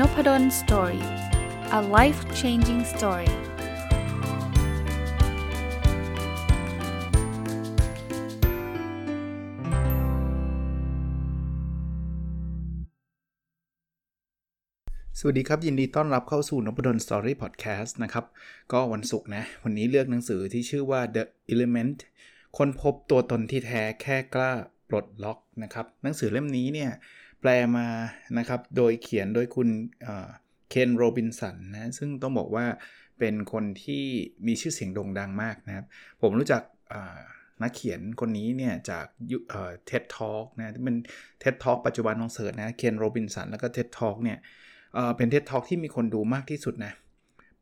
n o p a d o l story a life changing story สวัสดีครับ ยินดีต้อนรับเข้าสู่นพดล story podcast นะครับ ก็วันศุกร์นะ วันนี้เลือกหนังสือที่ชื่อว่า The Element คนพบตัวตนที่แท้แค่กล้าปลดล็อกนะครับ หนังสือเล่มนี้เนี่ย แปลมานะครับ โดยเขียนโดยคุณเคนโรบินสันนะซึ่งต้องบอกว่าเป็นคนที่มีชื่อเสียงโด่งดังมากนะครับ ผมรู้จักนักเขียนคนนี้เนี่ยจาก TED Talk นะเป็น TED Talk ปัจจุบันของเสิร์ชนะเคนโรบินสันแล้วก็ TED Talk เนี่ยเป็น TED Talk ที่มีคนดูมากที่สุดนะ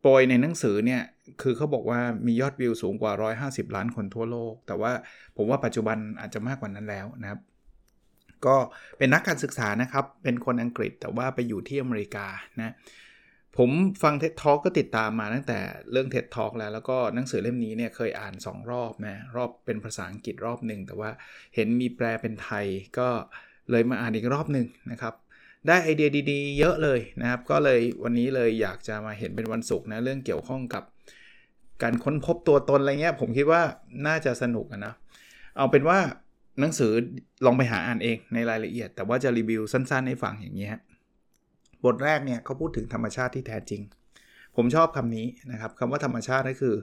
โปรยในหนังสือเนี่ยคือเขาบอกว่ามียอดวิวสูงกว่า 150 ล้านคนทั่วโลก แต่ว่าผมว่าปัจจุบันอาจจะมากกว่านั้นแล้วนะครับ ก็เป็นนักการศึกษานะครับ เป็นคนอังกฤษแต่ว่าไปอยู่ที่อเมริกานะผมฟังเท็ t ท a l k ก็ติดตามมาตั้งแต่เรื่องเท็ t ท a l k แล้ว แล้วก็หนังสือเล่มนี้เนี่ยเคยอ่าน 2 รอบนะรอบเป็นภาษาอังกฤษรอบหนึ่งแต่ว่าเห็นมีแปลเป็นไทยก็เลยมาอ่านอีกรอบหนึ่งนะครับได้ไอเดียดีๆ เยอะเลยนะครับ ก็เลยวันนี้เลยอยากจะมาเห็นเป็นวันศุกร์นะเรื่องเกี่ยวข้องกับการค้นพบตัวตนอะไรเงี้ยผมคิดว่าน่าจะสนุกนะเอาเป็นว่า หนังสือลองไปหาอ่านเองในรายละเอียด แต่ว่าจะรีวิวสั้นๆให้ฟังอย่างนี้ฮะบทแรกเนี่ยเขาพูดถึงธรรมชาติที่แท้จริง ผมชอบคำนี้นะครับคำว่าธรรมชาติก็คือ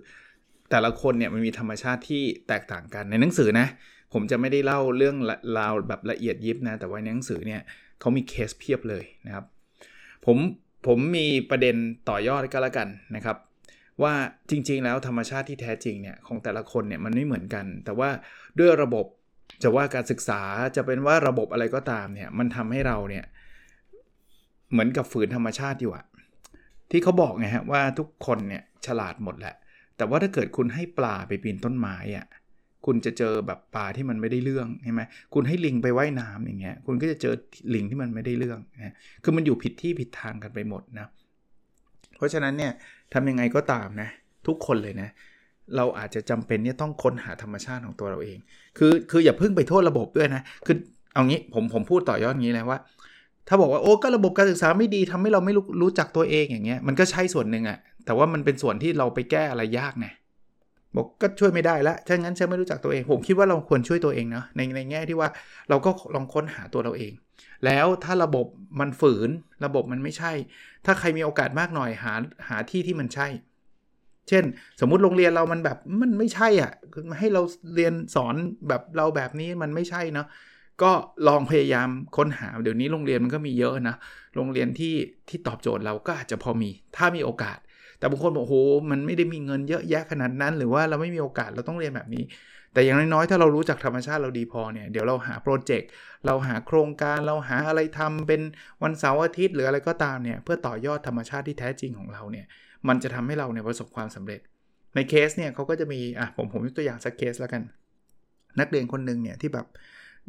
แต่ละคนเนี่ยมันมีธรรมชาติที่แตกต่างกันในหนังสือนะ ผมจะไม่ได้เล่าเรื่องราวแบบละเอียดยิบนะแต่ว่าในหนังสือเนี่ยเขามีเคสเพียบเลยนะครับ ผมผมมีประเด็นต่อยอดก็แล้วกันนะครับ ว่าจริงๆแล้วธรรมชาติที่แท้จริงเนี่ยของแต่ละคนเนี่ยมันไม่เหมือนกัน แต่ว่าด้วยระบบ จะว่าการศึกษาจะเป็นว่าระบบอะไรก็ตามเนี่ยมันทำให้เราเนี่ยเหมือนกับฝืนธรรมชาติอยู่อะที่เขาบอกไงฮะว่าทุกคนเนี่ยฉลาดหมดแหละ แต่ว่าถ้าเกิดคุณให้ปลาไปปีนต้นไม้อะคุณจะเจอแบบปลาที่มันไม่ได้เรื่องใช่ไหมคุณให้ลิงไปไว่ายน้ำอย่างเงี้ยคุณก็จะเจอลิงที่มันไม่ได้เรื่องนะคือมันอยู่ผิดที่ผิดทางกันไปหมดนะเพราะฉะนั้นเนี่ยทำยังไงก็ตามนะทุกคนเลยนะ เราอาจจะจำเป็นเนี่ยต้องค้นหาธรรมชาติของตัวเราเอง คือคืออย่าเพิ่งไปโทษระบบด้วยนะ คือเอางี้ผมผมพูดต่อยอดงี้แล้วว่า ถ้าบอกว่าโอ้ก็ระบบการศึกษาไม่ดีทำให้เราไม่รู้รู้จักตัวเองอย่างเงี้ยมันก็ใช่ส่วนหนึ่งอะแต่ว่ามันเป็นส่วนที่เราไปแก้อะไรยากไงบอกก็ช่วยไม่ได้ละถ้างั้นฉันไม่รู้จักตัวเอง ผมคิดว่าเราควรช่วยตัวเองเนาะในในแง่ที่ว่าเราก็ลองค้นหาตัวเราเอง แล้วถ้าระบบมันฝืน ระบบมันไม่ใช่ ถ้าใครมีโอกาสมากหน่อยหาหาที่ที่มันใช่ เช่น สมมุติโรงเรียนเรามันแบบมันไม่ใช่อะให้เราเรียนสอนแบบเราแบบนี้มันไม่ใช่เนาะก็ลองพยายามค้นหาเดี๋ยวนี้โรงเรียนมันก็มีเยอะนะโรงเรียนที่ที่ตอบโจทย์เราก็อาจจะพอมีถ้ามีโอกาส แต่บางคนบอกโหมันไม่ได้มีเงินเยอะแยะขนาดนั้น หรือว่าเราไม่มีโอกาสเราต้องเรียนแบบนี้ แต่อย่างน้อยๆถ้าเรารู้จักธรรมชาติเราดีพอเนี่ยเดี๋ยวเราหาโปรเจกต์เราหาโครงการเราหาอะไรทำเป็นวันเสาร์อาทิตย์หรืออะไรก็ตามเนี่ยเพื่อต่อยอดธรรมชาติที่แท้จริงของเราเนี่ย มันจะทำให้เราเนี่ยประสบความสำเร็จ ในเคสเนี่ยเขาก็จะมีอะผมผมยกตัวอย่างสักเคสแล้วกัน นักเรียนคนหนึ่งเนี่ยที่แบบ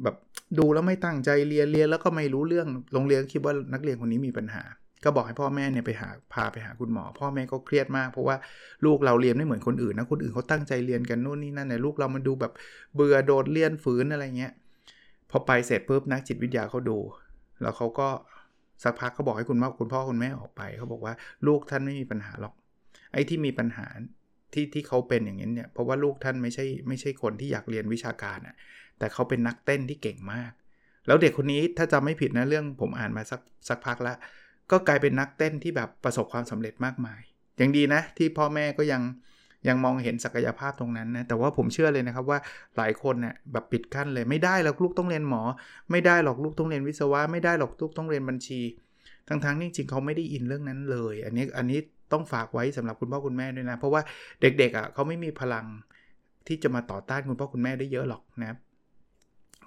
แบบดูแล้วไม่ตั้งใจเรียนเรียนแล้วก็ไม่รู้เรื่องโรงเรียนคิดว่านักเรียนคนนี้มีปัญหา ก็บอกให้พ่อแม่เนี่ยไปหาพาไปหาคุณหมอ พ่อแม่ก็เครียดมากเพราะว่าลูกเราเรียนไม่เหมือนคนอื่นนะคนอื่นเขาตั้งใจเรียนกันนู่นนี่นั่นแต่ลูกเรามันดูแบบเบื่อโดดเรียนฝืนอะไรเงี้ยพอไปเสร็จปุ๊บนักจิตวิทยาเขาดู แล้วเขาก็ สักพักเขาบอกให้คุณพ่อคุณพ่อคุณแม่ออกไปเขาบอกว่าลูกท่านไม่มีปัญหาหรอก ไอ้ที่มีปัญหาที่ที่เขาเป็นอย่างนี้เนี่ยเพราะว่าลูกท่านไม่ใช่ไม่ใช่คนที่อยากเรียนวิชาการอะ่ะแต่เขาเป็นนักเต้นที่เก่งมาก แล้วเด็กคนนี้ถ้าจำไม่ผิดนะเรื่องผมอ่านมาสักสักพักล้วก็กลายเป็นนักเต้นที่แบบประสบความสำเร็จมากมาย อย่างดีนะที่พ่อแม่ก็ยังยังมองเห็นศักยภาพตรงนั้นนะแต่ว่าผมเชื่อเลยนะครับว่าหลายคนเนะ่ยแบบปิดกั้นเลยไม่ได้หรอกลูกต้องเรียนหมอ ไม่ได้หรอกลูกต้องเรียนวิศวะไม่ได้หรอกลูกต้องเรียนบัญชี ทั้งๆที่จริงเขาไม่ได้อินเรื่องนั้นเลย อันนี้อันนี้ต้องฝากไว้สำหรับคุณพ่อคุณแม่ด้วยนะ เพราะว่าเด็กๆอะเขาไม่มีพลังที่จะมาต่อต้านคุณพ่อคุณแม่ได้เยอะหรอกนะครับ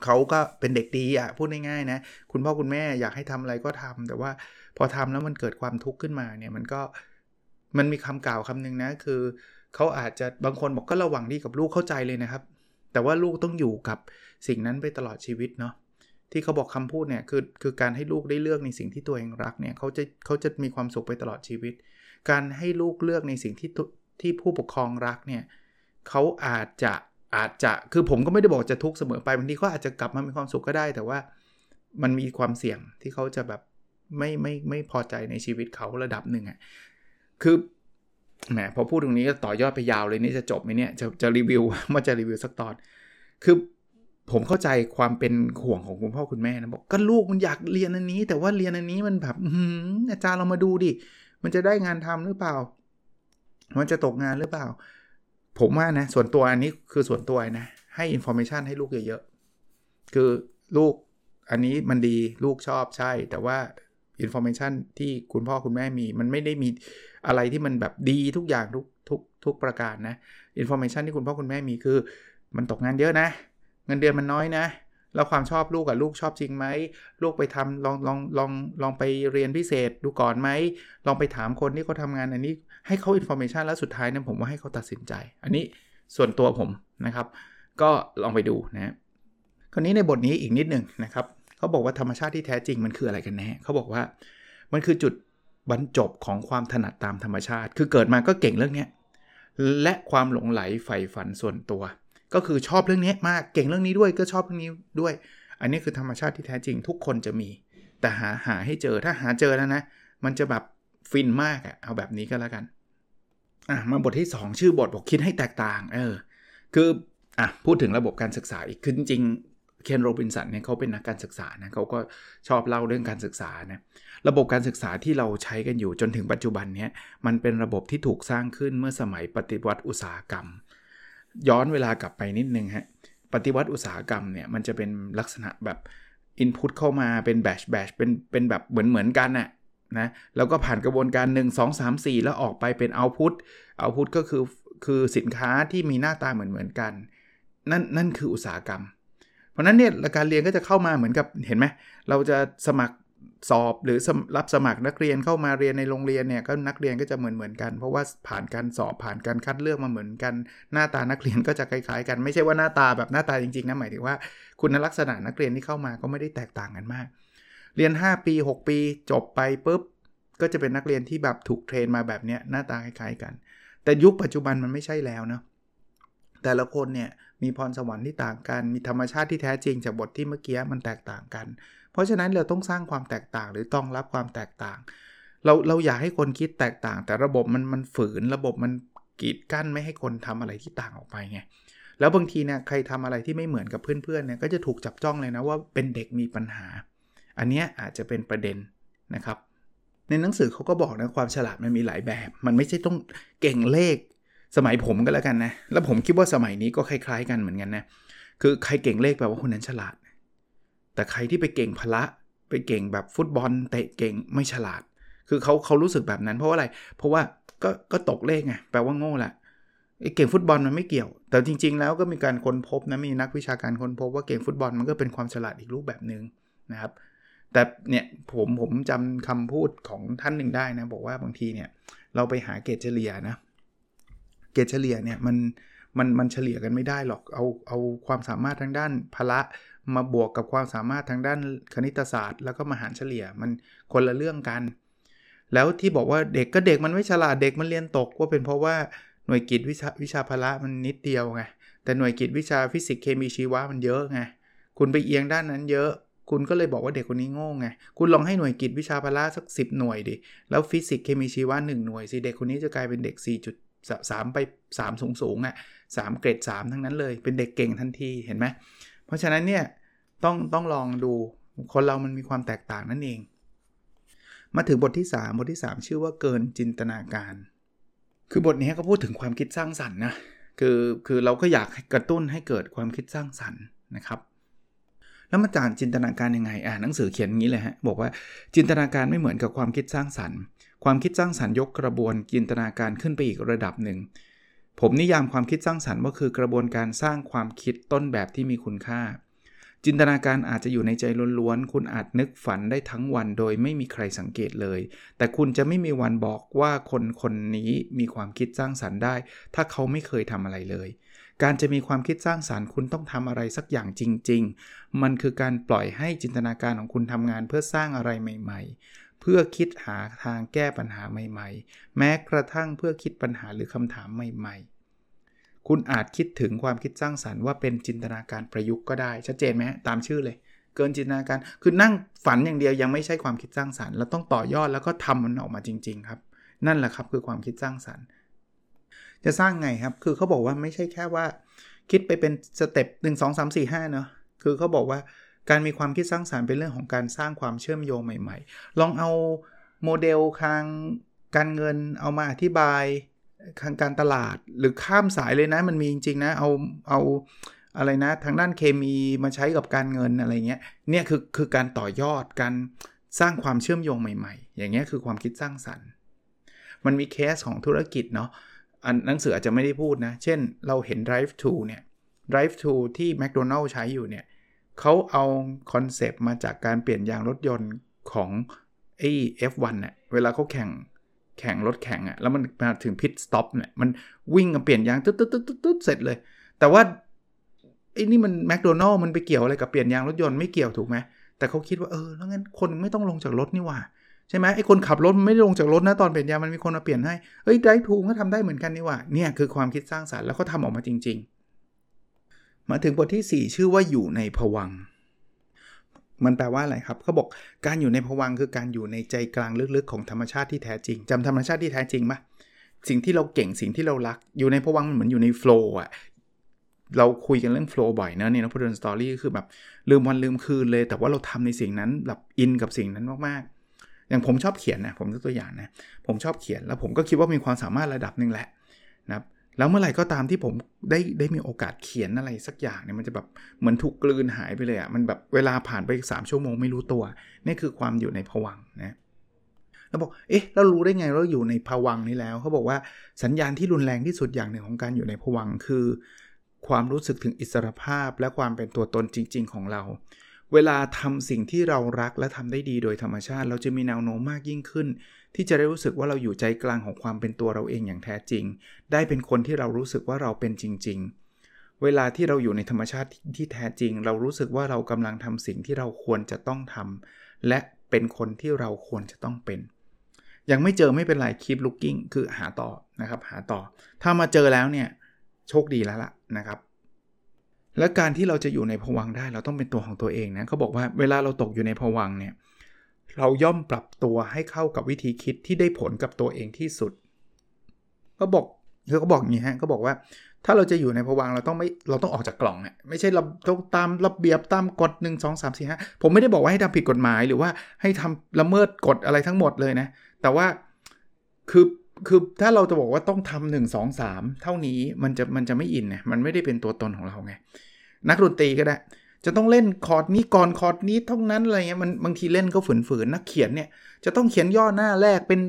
เขาก็เป็นเด็กดีอะพูดง่ายๆนะ คุณพ่อคุณแม่อยากให้ทำอะไรก็ทำแต่ว่าพอทำแล้วมันเกิดความทุกข์ขึ้นมาเนี่ยมันก็มันมีคำกล่าวคำนึงนะ คือเขาอาจจะบางคนบอกก็ระวังดีกับลูกเข้าใจเลยนะครับ แต่ว่าลูกต้องอยู่กับสิ่งนั้นไปตลอดชีวิตเนาะ ที่เขาบอกคำพูดเนี่ยคือคือการให้ลูกได้เลือกในสิ่งที่ตัวเองรักเนี่ยเขาจะเขาจะมีความสุขไปตลอดชีวิต การให้ลูกเลือกในสิ่งที่ที่ผู้ปกครองรักเนี่ยเขาอาจจะอาจจะคือผมก็ไม่ได้บอกจะทุกข์เสมอไปบางทีเขาอาจจะกลับมามีความสุขก็ได้ แต่ว่ามันมีความเสี่ยงที่เขาจะแบบไม่ไม่ไม่พอใจในชีวิตเขาระดับหนึ่งอะ่ะคือแหมพอพูดตรงนี้ก็ต่อยอดไปยาวเลยนี่จะจบไหมเนี่ยจะจะรีวิวว่าจะรีวิวสักตอน คือ ผมเข้าใจความเป็นห่วงของคุณพ่อคุณแม่นะบอกก็ลูกมันอยากเรียนอันนี้ แต่ว่าเรียนอันนี้มันแบบอาจารย์เรามาดูดิมันจะได้งานทำหรือเปล่า มันจะตกงานหรือเปล่า ผมว่านะ ส่วนตัวอันนี้คือส่วนตัวนะให้ information ให้ลูกเยอะๆคือลูกอันนี้มันดีลูกชอบใช่ แต่ว่า information ที่คุณพ่อคุณแม่มี มันไม่ได้มีอะไรที่มันแบบดีทุกอย่างทุกทุกทุกประการนะ information ที่คุณพ่อคุณแม่มีคือ มันตกงานเยอะนะ เงินเดือนมันน้อยนะ แล้วความชอบลูกกับลูกชอบจริงไหม ลูกไปทำลองลองลองลองไปเรียนพิเศษดูก่อนไหม ลองไปถามคนที่เขาทำงานอันนี้ให้เขา information แล้วสุดท้ายนะผมว่าให้เขาตัดสินใจ อันนี้ส่วนตัวผมนะครับ ก็ลองไปดูนะคราวนี้ในบทนี้อีกนิดหนึ่งนะครับเขาบอกว่าธรรมชาติที่แท้จริงมันคืออะไรกันแน่เขาบอกว่ามันคือจุดบรรจบของความถนัดตามธรรมชาติ คือเกิดมาก็เก่งเรื่องนี้และความหลงใหลใฝ่ฝันส่วนตัว ก็คือชอบเรื่องนี้มากเก่งเรื่องนี้ด้วยก็ชอบเรื่องนี้ด้วย อันนี้คือธรรมชาติที่แท้จริงทุกคนจะมี แต่หาหาให้เจอถ้าหาเจอแล้วนะ มันจะแบบฟินมากอะเอาแบบนี้ก็แล้วกันอะมาบทที่ 2 ชื่อบทบอกคิดให้แตกต่างเออคืออะพูดถึงระบบการศึกษาอีกคือจริงเคนโรบินสันเนี่ยเขาเป็นนักการศึกษานะเขาก็ชอบเล่าเรื่องการศึกษานะระบบการศึกษาที่เราใช้กันอยู่จนถึงปัจจุบันเนี้มันเป็นระบบที่ถูกสร้างขึ้นเมื่อสมัยปฏิวัติอุตสาหกรรม ย้อนเวลากลับไปนิดนึงฮะปฏิวัติอุตสาหกรรมเนี่ยมันจะเป็นลักษณะแบบอินพุตเข้ามาเป็นแบชแบชเป็นเป็นแบบเหมือนเหมือนกันน่ะนะแล้วก็ผ่านกระบวนการ 1 2 3 4 แล้วออกไปเป็นเอาพุตเอาพุตก็คือคือสินค้าที่มีหน้าตาเหมือนเหมือนกัน นั่นนั่นคืออุตสาหกรรม เพราะนั้นเนี่ยการเรียนก็จะเข้ามาเหมือนกับเห็นไหมเราจะสมัคร สอบหรือรับสมัครนักเรียนเข้ามาเรียนในโรงเรียนเนี่ยก็นักเรียนก็จะเหมือนเหมือนกัน เพราะว่าผ่านการสอบผ่านการคัดเลือกมาเหมือนกัน หน้าตานักเรียนก็จะคล้ายๆ กันไม่ใช่ว่าหน้าตาแบบหน้าตาจริงๆนะหมายถึงว่า คุณลักษณะนักเรียนที่เข้ามาก็ไม่ได้แตกต่างกันมาก เรียน 5 ปี 6 ปีจบไปปุ๊บก็จะเป็นนักเรียนที่แบบถูกเทรนมาแบบเนี้ยหน้าตาคล้ายๆกัน แต่ยุคปัจจุบันมันไม่ใช่แล้วเนาะแต่ละคนเนี่ยมีพรสวรรค์ที่ต่างกัน มีธรรมชาติที่แท้จริงจากบทที่เมื่อกี้มันแตกต่างกัน เพราะฉะนั้นเราต้องสร้างความแตกต่างหรือต้องรับความแตกต่าง เราเราอยากให้คนคิดแตกต่าง แต่ระบบมันมันฝืนระบบมันกีดกั้นไม่ให้คนทำอะไรที่ต่างออกไปไงแล้วบางทีเนี่ยใครทำอะไรที่ไม่เหมือนกับเพื่อนๆเนี่ยก็จะถูกจับจ้องเลยนะว่าเป็นเด็กมีปัญหา อันนี้อาจจะเป็นประเด็นนะครับ ในหนังสือเขาก็บอกนะความฉลาดมันมีหลายแบบ มันไม่ใช่ต้องเก่งเลขสมัยผมก็แล้วกันนะ แล้วผมคิดว่าสมัยนี้ก็คล้ายๆกันเหมือนกันนะ คือใครเก่งเลขแปลว่าคนนั้นฉลาด แต่ใครที่ไปเก่งพละ ไปเก่งแบบฟุตบอลเตะเก่งไม่ฉลาด คือเขาเขารู้สึกแบบนั้นเพราะว่าอะไร เพราะว่าก็ก็ตกเลขไงแปลว่าโง่แหละเก่งฟุตบอลมันไม่เกี่ยว แต่จริง ๆ แล้วก็มีการค้นพบนะมีนักวิชาการค้นพบว่าเก่งฟุตบอลมันก็เป็นความฉลาดอีกรูปแบบหนึ่งนะครับ แต่เนี่ยผมผมจำคำพูดของท่านหนึ่งได้นะ บอกว่าบางทีเนี่ยเราไปหาเกรดเฉลี่ยนะเกรดเฉลี่ยเนี่ยมันมันมันเฉลี่ยกันไม่ได้หรอกเอาเอาความสามารถทางด้านพละ มาบวกกับความสามารถทางด้านคณิตศาสตร์ แล้วก็มาหารเฉลี่ยมันคนละเรื่องกัน แล้วที่บอกว่าเด็กก็เด็กมันไม่ฉลาดเด็กมันเรียนตกก็เป็นเพราะว่าหน่วยกิจวิชาวิชาพละมันนิดเดียวไงแต่หน่วยกิจวิชาฟิสิกส์เคมีชีวะมันเยอะไงคุณไปเอียงด้านนั้นเยอะ คุณก็เลยบอกว่าเด็กคนนี้โง่ไงคุณลองให้หน่วยกิจวิชาพละสัก 10 หน่วยดิแล้วฟิสิกส์เคมีชีวะ1หน่วยสิเด็กคนนี้จะกลายเป็นเด็ก4จุดสามไปสามสูงสูงอะสามเกรดสามทั้งนั้นเลย เป็นเด็กเก่งทันทีเห็นไหม เพราะฉะนั้นเนี่ยต้องต้องลองดูคนเรามันมีความแตกต่างนั่นเอง มาถึงบทที่ 3 บทที่ 3 ชื่อว่าเกินจินตนาการ คือบทนี้ก็พูดถึงความคิดสร้างสรรค์นะคือคือเราก็อยากกระตุ้นให้เกิดความคิดสร้างสรรค์นะครับแล้วมาจากจินตนาการยังไง อ่านหนังสือเขียนอย่างนี้เลยฮะ บอกว่าจินตนาการไม่เหมือนกับความคิดสร้างสรรค์ ความคิดสร้างสรรค์ยกกระบวนจินตนาการขึ้นไปอีกระดับหนึ่ง ผมนิยามความคิดสร้างสรรค์ว่าคือกระบวนการสร้างความคิดต้นแบบที่มีคุณค่า จินตนาการอาจจะอยู่ในใจล้วนๆ คุณอาจนึกฝันได้ทั้งวันโดยไม่มีใครสังเกตเลย แต่คุณจะไม่มีวันบอกว่าคนคนนี้มีความคิดสร้างสรรค์ได้ ถ้าเขาไม่เคยทำอะไรเลย การจะมีความคิดสร้างสารรค์ คุณต้องทำอะไรสักอย่างจริง ๆ มันคือการปล่อยให้จินตนาการของคุณทำงานเพื่อสร้างอะไรใหม่ ๆ เพื่อคิดหาทางแก้ปัญหาใหม่ ๆ แม้กระทั่งเพื่อคิดปัญหาหรือคำถามใหม่ ๆ คุณอาจคิดถึงความคิดสร้างสรรค์ว่าเป็นจินตนาการประยุกต์ก็ได้ ชัดเจนไหมตามชื่อเลย เกินจินตนาการคือนั่งฝันอย่างเดียวยังไม่ใช่ความคิดสร้างสรรค์เราต้องต่อยอดแล้วก็ทำมันออกมาจริง ๆ ครับ นั่นแหละครับคือความคิดสร้างสรรค์จะสร้างไงครับ คือเขาบอกว่าไม่ใช่แค่ว่า คิดไปเป็น step หนึ่งสองสามสี่ห้าเนาะ คือเขาบอกว่า การมีความคิดสร้างสารรค์เป็นเรื่องของการสร้างความเชื่อมโยงใหม่ ๆ ลองเอาโมเดลทางการเงินเอามาอธิบายทางการตลาดหรือข้ามสายเลยนะมันมีจริงๆนะเอาเอาอะไรนะทางด้านเคมีมาใช้กับการเงินอะไรเงี้ยเนี่ยคือคือการต่อยอดการสร้างความเชื่อมโยงใหม่ๆ อย่างเงี้ยคือความคิดสร้างสรรค์ มันมีเคสของธุรกิจเนาะอันหนังสืออาจจะไม่ได้พูดนะ เช่นเราเห็น drive-thru เนี่ย drive-thru ที่ McDonald ใช้อยู่เนี่ย เขาเอา concept มาจากการเปลี่ยนยางรถยนต์ของไอ้ F1 เนี่ยเวลาเขาแข่งแข่งรถแข่งอะ่ะแล้วมันมาถึง pit stop เนี่ยมันวิ่งกับเปลี่ยนยางตึ๊ดตึ๊ดตึ๊ดตึ๊ดเสร็จเลย แต่ว่าไอ้นี่มันแมคโดนัลล์มันไปเกี่ยวอะไรกับเปลี่ยนยางรถยนต์ไม่เกี่ยวถูกไหมแต่เขาคิดว่าเออแล้วงั้นคนไม่ต้องลงจากรถนี่หว่าใช่ไหมไอ้คนขับรถไม่ได้ลงจากรถนะตอนเปลี่ยนยางมันมีคนมาเปลี่ยนให้เฮ้ยไดร์ทูก็ทำได้เหมือนกันนี่หว่าเนี่ยคือความคิดสร้างสรรค์แล้วเขาทำออกมาจริง ๆ มาถึงบทที่ 4 ชื่อว่าอยู่ในภวังค์ มันแปลว่าอะไรครับเขาบอกการอยู่ในภวังค์คือการอยู่ในใจกลางลึกๆของธรรมชาติที่แท้จริงจำธรรมชาติที่แท้จริงปะสิ่งที่เราเก่งสิ่งที่เรารัก อยู่ในภวังค์มันเหมือนอยู่ใน flow อะเราคุยกันเรื่อง flow บ่อยนะในนักพูดสตอรี่คือแบบลืมวันลืมคืนเลย แต่ว่าเราทำในสิ่งนั้นแบบอินกับสิ่งนั้นมากๆ อย่างผมชอบเขียนนะผมยกตัวอย่างนะผมชอบเขียนแล้วผมก็คิดว่ามีความสามารถระดับหนึ่งแหละนะครับ แล้วเมื่อไหร่ก็ตามที่ผมได้ได้มีโอกาสเขียนอะไรสักอย่างเนี่ยมันจะแบบเหมือนถูกกลืนหายไปเลยอะ่ะมันแบบเวลาผ่านไป3ชั่วโมงไม่รู้ตัว นี่คือความอยู่ในผวังนะแล้วบอกเอ๊ะเรารู้ได้ไงเราอยู่ในผวังนี้แล้วเขาบอกว่าสัญญาณที่รุนแรงที่สุดอย่างหนึ่งของการอยู่ในผวังคือ ความรู้สึกถึงอิสรภาพและความเป็นตัวตนจริง ๆ ของเรา เวลาทำสิ่งที่เรารักและทำได้ดีโดยธรรมชาติ เราจะมีแนวโน้มมากยิ่งขึ้น ที่จะได้รู้สึกว่าเราอยู่ใจกลางของความเป็นตัวเราเองอย่างแท้จริง ได้เป็นคนที่เรารู้สึกว่าเราเป็นจริง ๆ เวลาที่เราอยู่ในธรรมชาติที่แท้จริง เรารู้สึกว่าเรากำลังทำสิ่งที่เราควรจะต้องทำและเป็นคนที่เราควรจะต้องเป็น ยังไม่เจอไม่เป็นไร keep looking คือหาต่อนะครับหาต่อ ถ้ามาเจอแล้วเนี่ยโชคดีแล้วล่ะนะครับและการที่เราจะอยู่ในผวังได้เราต้องเป็นตัวของตัวเองนะเขาบอกว่าเวลาเราตกอยู่ในผวังเนี่ย เราย่อมปรับตัวให้เข้ากับวิธีคิดที่ได้ผลกับตัวเองที่สุด ก็บอกเขาก็บอกอย่างนี้ฮะก็บอกว่า ถ้าเราจะอยู่ในภวังเราต้องไม่เราต้องออกจากกล่องอะไม่ใช่เราต้องตามระเบียบตามกฎ1 2 3 4 5ผมไม่ได้บอกว่าให้ทำผิดกฎหมาย หรือว่าให้ทำละเมิดกฎอะไรทั้งหมดเลยนะ แต่ว่าคือคือถ้าเราจะบอกว่าต้องทำหนึ่งสองสามเท่านี้มันจะมันจะไม่อินเนี่ยมันไม่ได้เป็นตัวตนของเราไงนักดนตรีก็ได้ จะต้องเล่นคอร์ดนี้ก่อนคอร์ดนี้เท่านั้นอะไรเงี้ยมันบางทีเล่นก็ฝืนๆนักเขียนเนี่ยจะต้องเขียนย่อหน้าแรกเป็น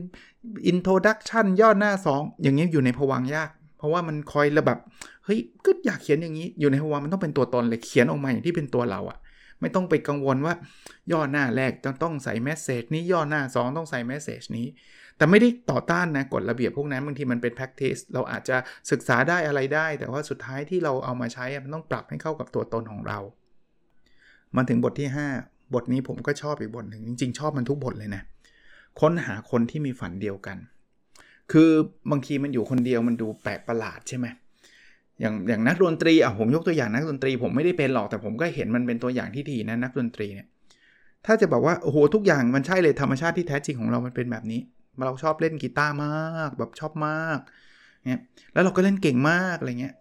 introduction ย่อหน้า 2 อย่างเงี้ยอยู่ในภวังค์ยาก เพราะว่ามันคอยระแบบเฮ้ยก็อยากเขียนอย่างนี้อยู่ในภวังค์มันต้องเป็นตัวตนเลยเขียนออกมาอย่างที่เป็นตัวเราอะไม่ต้องไปกังวลว่าย่อหน้าแรกจะต้องใส่แมสเซจนี้ย่อหน้า 2 ต้องใส่แมสเซจนี้ แต่ไม่ได้ต่อต้านนะกฎระเบียบพวกนั้นบางทีมันเป็น practice เราอาจจะศึกษาได้อะไรได้ แต่ว่าสุดท้ายที่เราเอามาใช้มันต้องปรับให้เข้ากับตัวตนของเรา มาถึงบทที่ 5 บทนี้ผมก็ชอบอีกบทหนึ่งจริงๆ ชอบมันทุกบทเลยนะ ค้นหาคนที่มีฝันเดียวกัน คือบางทีมันอยู่คนเดียวมันดูแปลกประหลาดใช่ไหมอย่างอย่างนักดนตรีอะผมยกตัวอย่างนักดนตรี ผมไม่ได้เป็นหรอกแต่ผมก็เห็นมันเป็นตัวอย่างที่ดีนะนักดนตรีเนี่ยถ้าจะบอกว่าโอ้โหทุกอย่างมันใช่เลยธรรมชาติที่แท้จริงของเรามันเป็นแบบนี้ เราชอบเล่นกีตาร์มากแบบชอบมากเนี่ยแล้วเราก็เล่นเก่งมากอะไรเงี้ย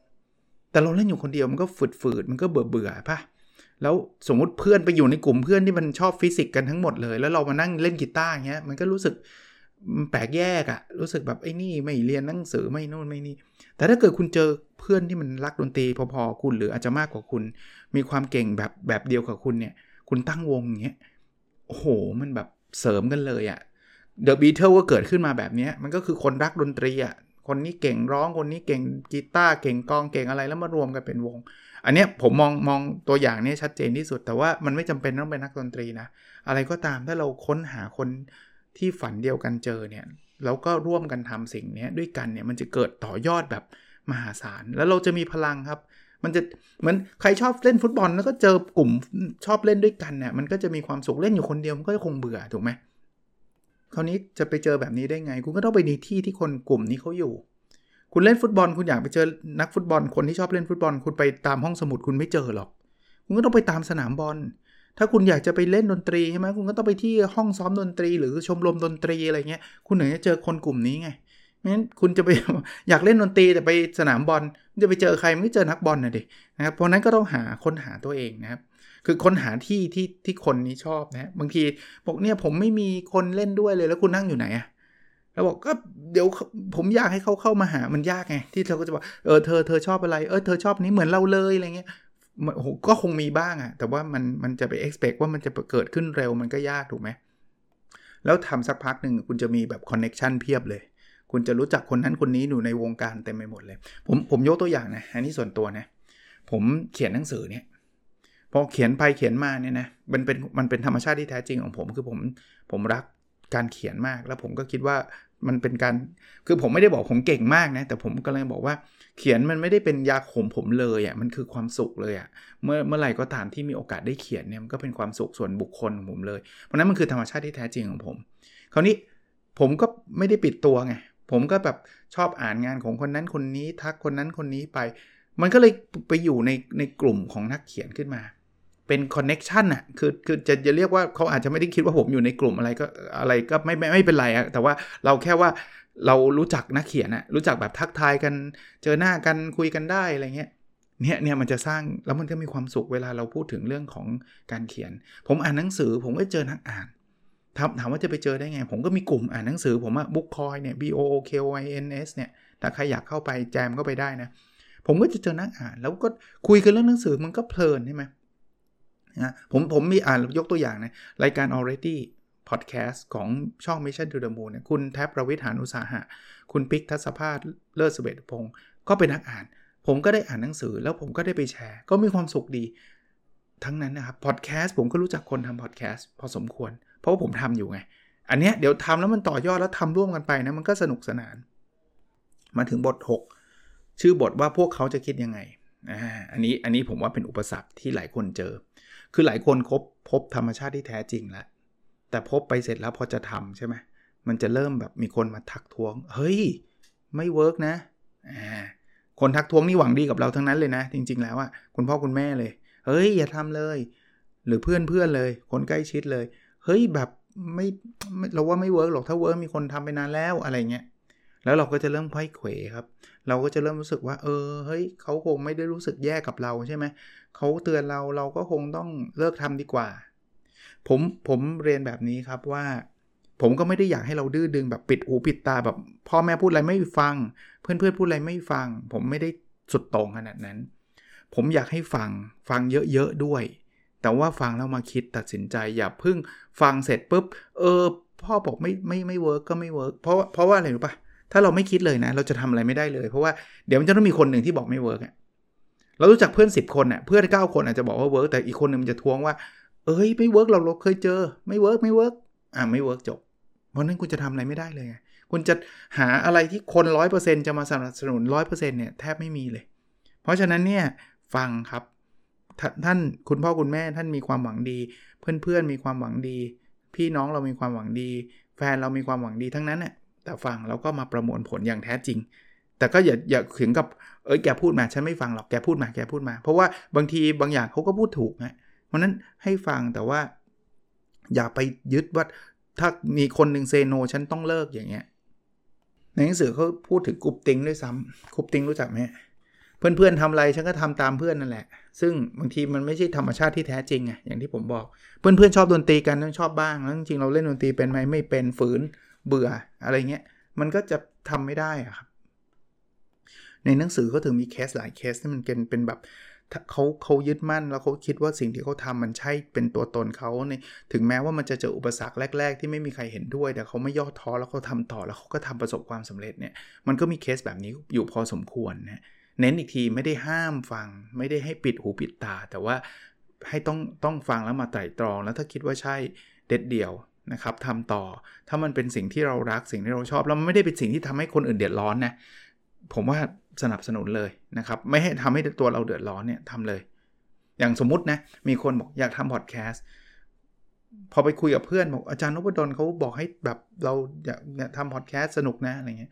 แต่เราเล่นอยู่คนเดียวมันก็ฝืดๆมันก็เบื่อเบื่อป่ะ แล้วสมมติเพื่อนไปอยู่ในกลุ่มเพื่อนที่มันชอบฟิสิกส์กันทั้งหมดเลย แล้วเรามานั่งเล่นกีตาร์เงี้ยมันก็รู้สึกแปลกแยกอะรู้สึกแบบไอ้นี่ไม่เรียนหนังสือไม่นู่นไม่นี่ แต่ถ้าเกิดคุณเจอเพื่อนที่มันรักดนตรีพอๆคุณหรืออาจจะมากกว่าคุณ มีความเก่งแบบแบบเดียวกับคุณเนี่ย คุณตั้งวงอย่างเงี้ยโอ้โหมันแบบเสริมกันเลยอะเดอะบีเทิลก็เกิดขึ้นมาแบบนี้มันก็คือคนรักดนตรีอะคนนี้เก่งร้องคนนี้เก่งกีตาร์เก่งกองเก่งอะไรแล้วมารวมกันเป็นวง อันนี้ผมมองมองตัวอย่างนี้ชัดเจนที่สุด แต่ว่ามันไม่จำเป็นต้องเป็นนักดนตรีนะ อะไรก็ตามถ้าเราค้นหาคนที่ฝันเดียวกันเจอเนี่ยแล้วก็ร่วมกันทำสิ่งนี้ด้วยกันเนี่ยมันจะเกิดต่อยอดแบบมหาศาล แล้วเราจะมีพลังครับ มันจะเหมือนใครชอบเล่นฟุตบอลแล้วก็เจอกลุ่มชอบเล่นด้วยกันเนี่ยมันก็จะมีความสุขเล่นอยู่คนเดียวมันก็จะคงเบื่อถูกไหมคราวนี้จะไปเจอแบบนี้ได้ไง คุณก็ต้องไปในที่ที่คนกลุ่มนี้เขาอยู่ คุณเล่นฟุตบอล คุณอยากไปเจอนักฟุตบอล คนที่ชอบเล่นฟุตบอล คุณไปตามห้องสมุดคุณไม่เจอหรอก คุณก็ต้องไปตามสนามบอล ถ้าคุณอยากจะไปเล่นดนตรีใช่ไหมคุณก็ต้องไปที่ห้องซ้อมดนตรี หรือชมรมดนตรีอะไรเงี้ย คุณถึงจะเจอคนกลุ่มนี้ไงงั้นคุณจะไปอยากเล่นดนตรีแต่ไปสนามบอลจะไปเจอใครไม่เจอนักบอลนะดินะครับเพราะนั้นก็ต้องหาค้นหาตัวเองนะครับ คือค้นหาที่ที่ที่คนนี้ชอบนะบางทีบอกเนี่ยผมไม่มีคนเล่นด้วยเลยแล้วคุณนั่งอยู่ไหนอะ แล้วบอกก็เดี๋ยวผมอยากให้เขาเข้ามาหามันยากไงที่เราก็จะบอกเออเธอเธอชอบอะไรเออเธอชอบนี้เหมือนเราเลยอะไรเงี้ยโอ้ก็คงมีบ้างอะแต่ว่ามันมันจะไป expect ว่ามันจะเกิดขึ้นเร็วมันก็ยากถูกไหมแล้วทำสักพักหนึ่งคุณจะมีแบบ connection เพียบเลย คุณจะรู้จักคนนั้นคนนี้อยู่ในวงการเต็มไปหมดเลย ผมผมยกตัวอย่างนะอันนี้ส่วนตัวนะผมเขียนหนังสือเนี่ยพอเขียนไปเขียนมาเนี่ยนะมันเป็นมันเป็นธรรมชาติที่แท้จริงของผมคือผมผมรักการเขียนมาก แล้วผมก็คิดว่า มันเป็นการคือผมไม่ได้บอกผมเก่งมากนะ แต่ผมก็เลยบอกว่าเขียนมันไม่ได้เป็นยาขมผมเลยอะ่ะมันคือความสุขเลยอะ่ะเมื่อเมื่อไหร่ก็ตามที่มีโอกาสได้เขียนเนี่ยมันก็เป็นความสุขส่วนบุคคลของผมเลย เพราะนั้นมันคือธรรมชาติที่แท้จริงของผม คราวนี้ผมก็ไม่ได้ปิดตัวไงผมก็แบบชอบอ่านงานของคนนั้นคนนี้ทักคนนั้นคนนี้ไป มันก็เลยไปอยู่ในในกลุ่มของนักเขียนขึ้นมา เป็นคอนเน็ชันอะคือคือจะจะเรียกว่าเขาอาจจะไม่ได้คิดว่าผมอยู่ในกลุ่มอะไรก็อะไรก็ไม่ไม่ไม่เป็นไรอะแต่ว่าเราแค่ว่าเรารู้จักนักเขียนอะรู้จักแบบทักทายกันเจอหน้ากันคุยกันได้อะไรเงี้ยเนี่ยเนี่ยมันจะสร้างแล้วมันก็มีความสุขเวลาเราพูดถึงเรื่องของการเขียน ผมอ่านหนังสือ ผมก็เจอนักอ่านถามถามว่าจะไปเจอได้ไง ผมก็มีกลุ่มอ่านหนังสือ ผมอะบุ๊กคอยเนี่ย B O O K O I N S เนี่ยถ้าใครอยากเข้าไปแจมเข้าไปได้นะ ผมก็จะเจอนักอ่าน แล้วก็คุยกันเรื่องหนังสือมันก็เพลินใช่ไหม นะผมผมมีอ่านยกตัวอย่างนะรายการ already พอดแคสต์ของช่อง Mission to the Moon เนี่ยคุณแทบประวิทหานุสาหะ คุณปิกทัศภาสเลิศสเบตพงศ์ก็เป็นนักอ่าน ผมก็ได้อ่านหนังสือแล้วผมก็ได้ไปแชร์ ก็มีความสุขดี ทั้งนั้นนะครับพอดแคสต์ผมก็รู้จักคนทำพอดแคสต์พอสมควร เพราะว่าผมทำอยู่ไง อันเนี้ยเดี๋ยวทำแล้วมันต่อยอดแล้วทำร่วมกันไปนะ มันก็สนุกสนาน มาถึงบท 6 ชื่อบทว่าพวกเขาจะคิดยังไงอ่าอันนี้อันนี้ผมว่าเป็นอุปสรรคที่หลายคนเจอ คือหลายคนคบพบธรรมชาติที่แท้จริงแล้ว แต่พบไปเสร็จแล้วพอจะทำใช่ไหมมันจะเริ่มแบบมีคนมาทักท้วง เฮ้ย ไม่ work นะอ่าคนทักท้วงนี่หวังดีกับเราทั้งนั้นเลยนะ จริง ๆ แล้วอะคุณพ่อคุณแม่เลย เฮ้ย อย่าทำเลย หรือเพื่อนเพื่อนเลย คนใกล้ชิดเลย เฮ้ยแบบไม่เราว่าไม่ work หรอกถ้า work มีคนทำไปนานแล้วอะไรเงี้ย แล้วเราก็จะเริ่มไขว้เขวครับ เราก็จะเริ่มรู้สึกว่า เออเฮ้ยเขาคงไม่ได้รู้สึกแย่กับเราใช่ไหมเขาเตือนเราเราก็คงต้องเลิกทำดีกว่า ผมผมเรียนแบบนี้ครับว่า ผมก็ไม่ได้อยากให้เราดื้อดึงแบบปิดหูปิดตาแบบพ่อแม่พูดอะไรไม่ฟัง เพื่อนเพื่อนพูดอะไรไม่ฟัง ผมไม่ได้สุดโต่งขนาดนั้น ผมอยากให้ฟังฟังเยอะๆด้วย แต่ว่าฟังแล้วมาคิดตัดสินใจอย่าพึ่งฟังเสร็จปุ๊บเออพ่อบอกไม่ไม่ไม่ work ก็ไม่ work เพราะเพราะว่าอะไรรู้ปะ ถ้าเราไม่คิดเลยนะ เราจะทำอะไรไม่ได้เลย เพราะว่าเดี๋ยวมันจะต้องมีคนหนึ่งที่บอกไม่ work อะเรารู้จักเพื่อน 10 คนอะเพื่อน9คนอาจจะบอกว่า work แต่อีกคนหนึ่งมันจะท้วงว่า เอ้ยไม่ work เราเราเคยเจอ ไม่ work ไม่ work อ่าไม่ work จบเพราะนั้นคุณจะทำอะไรไม่ได้เลยคุณจะหาอะไรที่คนร้อยเปอร์เซ็นต์จะมาสนับสนุนร้อยเปอร์เซ็นต์เนี่ยแทบไม่มีเลย เพราะฉะนั้นเนี่ยฟังครับท่านคุณพ่อคุณแม่ท่านมีความหวังดี เพื่อนๆมีความหวังดี พี่น้องเรามีความหวังดี แฟนเรามีความหวังดีทั้งนั้นเนี่ย แต่ฟังแล้วก็มาประมวลผลอย่างแท้จริง แต่ก็อย่าอย่าถึงกับเอ้ยแกพูดมาฉันไม่ฟังหรอกแกพูดมาแกพูดมา เพราะว่าบางทีบางอย่างเขาก็พูดถูกนะเพราะนั้นให้ฟังแต่ว่า อย่าไปยึดว่าถ้ามีคนหนึ่ง say no ฉันต้องเลิกอย่างเงี้ยในหนังสือเขาพูดถึง groupthink ด้วยซ้ำ groupthink รู้จักไหมเพื่อนๆทำอะไรฉันก็ทำตามเพื่อนนั่นแหละ ซึ่งบางทีมันไม่ใช่ธรรมชาติที่แท้จริงไงอย่างที่ผมบอก เพื่อนๆชอบดนตรีกันต้องชอบบ้างแล้วจริงๆเราเล่นดนตรีเป็นไหมไม่เป็นฝืน เบื่ออะไรเงี้ย มันก็จะทำไม่ได้อะครับ ในหนังสือเขาถึงมีเคสหลายเคสที่มันเป็นเป็นแบบเขาเขายึดมั่นแล้วเขาคิดว่าสิ่งที่เขาทามันใช่เป็นตัวตนเขาในถึงแม้ว่ามันจะเจออุปสรรคแรก ๆ ที่ไม่มีใครเห็นด้วย แต่เขาไม่ย่อท้อแล้วเขาทาต่อแล้วเขาก็ทำประสบความสำเร็จเนี่ยมันก็มีเคสแบบนี้อยู่พอสมควรนะเน้นอีกทีไม่ได้ห้ามฟัง ไม่ได้ให้ปิดหูปิดตา แต่ว่าให้ต้องต้องฟังแล้วมาไตร่ตรอง แล้วถ้าคิดว่าใช่เด็ดเดี่ยว นะครับทำต่อถ้ามันเป็นสิ่งที่เรารักสิ่งที่เราชอบแล้วมันไม่ได้เป็นสิ่งที่ทำให้คนอื่นเดือดร้อนนะผมว่าสนับสนุนเลยนะครับ ไม่ให้ทำให้ตัวเราเดือดร้อนเนี่ยทำเลย อย่างสมมุตินะมีคนบอกอยากทำพอดแคสต์พอไปคุยกับเพื่อนบอกอาจารย์นพดลเขาบอกให้แบบเราอยากทำพอดแคสต์สนุกนะอะไรเงี้ย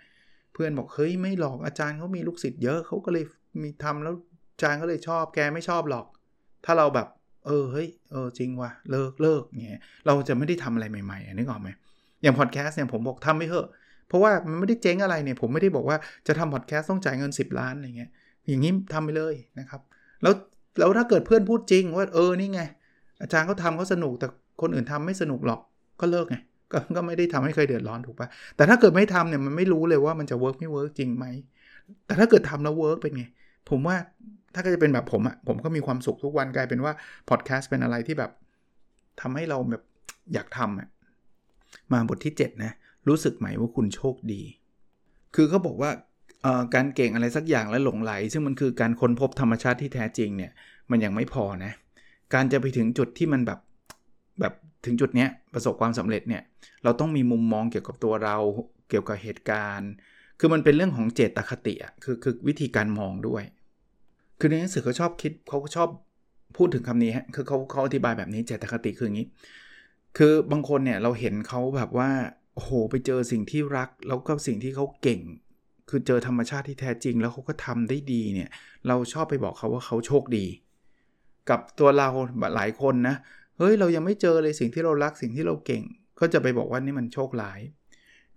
เพื่อนบอกเฮ้ยไม่หลอกอาจารย์เขามีลูกศิษย์เยอะเขาก็เลยมีทำแล้วอาจารย์ก็เลยชอบแกไม่ชอบหรอก ถ้าเราแบบ เออเฮ้ยเออจริงว่ะเลิกเลิกเงี้ยเราจะไม่ได้ทำอะไรใหม่ๆนึกออกไหมอย่างพอดแคสต์เนี่ยผมบอกทำไปเถอะเพราะว่ามันไม่ได้เจ๊งอะไรเนี่ยผมไม่ได้บอกว่าจะทำพอดแคสต์ต้องจ่ายเงิน 10 ล้านอะไรเงี้ยอย่างนี้ทำไปเลยนะครับ แล้วแล้วถ้าเกิดเพื่อนพูดจริงว่าเออนี่ไง อาจารย์เขาทำเขาสนุกแต่คนอื่นทำไม่สนุกหรอกก็เลิกไงก็ก็ไม่ได้ทำให้ใครเดือดร้อนถูกปะแต่ถ้าเกิดไม่ทำเนี่ยมันไม่รู้เลยว่ามันจะ work ไม่ work จริงไหมแต่ถ้าเกิดทำแล้ว work เป็นไงผมว่า ถ้าก็จะเป็นแบบผมอะ่ะผมก็มีความสุขทุกวันกลายเป็นว่าพอดแคสต์เป็นอะไรที่แบบทำให้เราแบบอยากทำอะมาบทที่ 7 นะ รู้สึกไหมว่าคุณโชคดี คือเขาบอกว่าการเก่งอะไรสักอย่างและหลงไหล ซึ่งมันคือการค้นพบธรรมชาติที่แท้จริงเนี่ย มันยังไม่พอนะ การจะไปถึงจุดที่มันแบบแบบถึงจุดเนี้ยประสบความสำเร็จเนี่ย เราต้องมีมุมมองเกี่ยวกับตัวเราเกี่ยวกับเหตุการณ์ คือมันเป็นเรื่องของเจตคติอะคือคือวิธีการมองด้วย คือในหนังสือเขาชอบคิดเขาชอบพูดถึงคำนี้ฮะคือเขาเขาอธิบายแบบนี้เจตคติคืออย่างนี้ คือบางคนเนี่ยเราเห็นเขาแบบว่าโอ้โหไปเจอสิ่งที่รัก แล้วก็สิ่งที่เขาเก่ง คือเจอธรรมชาติที่แท้จริง แล้วเขาก็ทำได้ดีเนี่ย เราชอบไปบอกเขาว่าเขาโชคดี กับตัวเราหลายคนนะเฮ้ยเรายังไม่เจอเลยสิ่งที่เรารักสิ่งที่เราเก่ง ก็จะไปบอกว่านี่มันโชคร้าย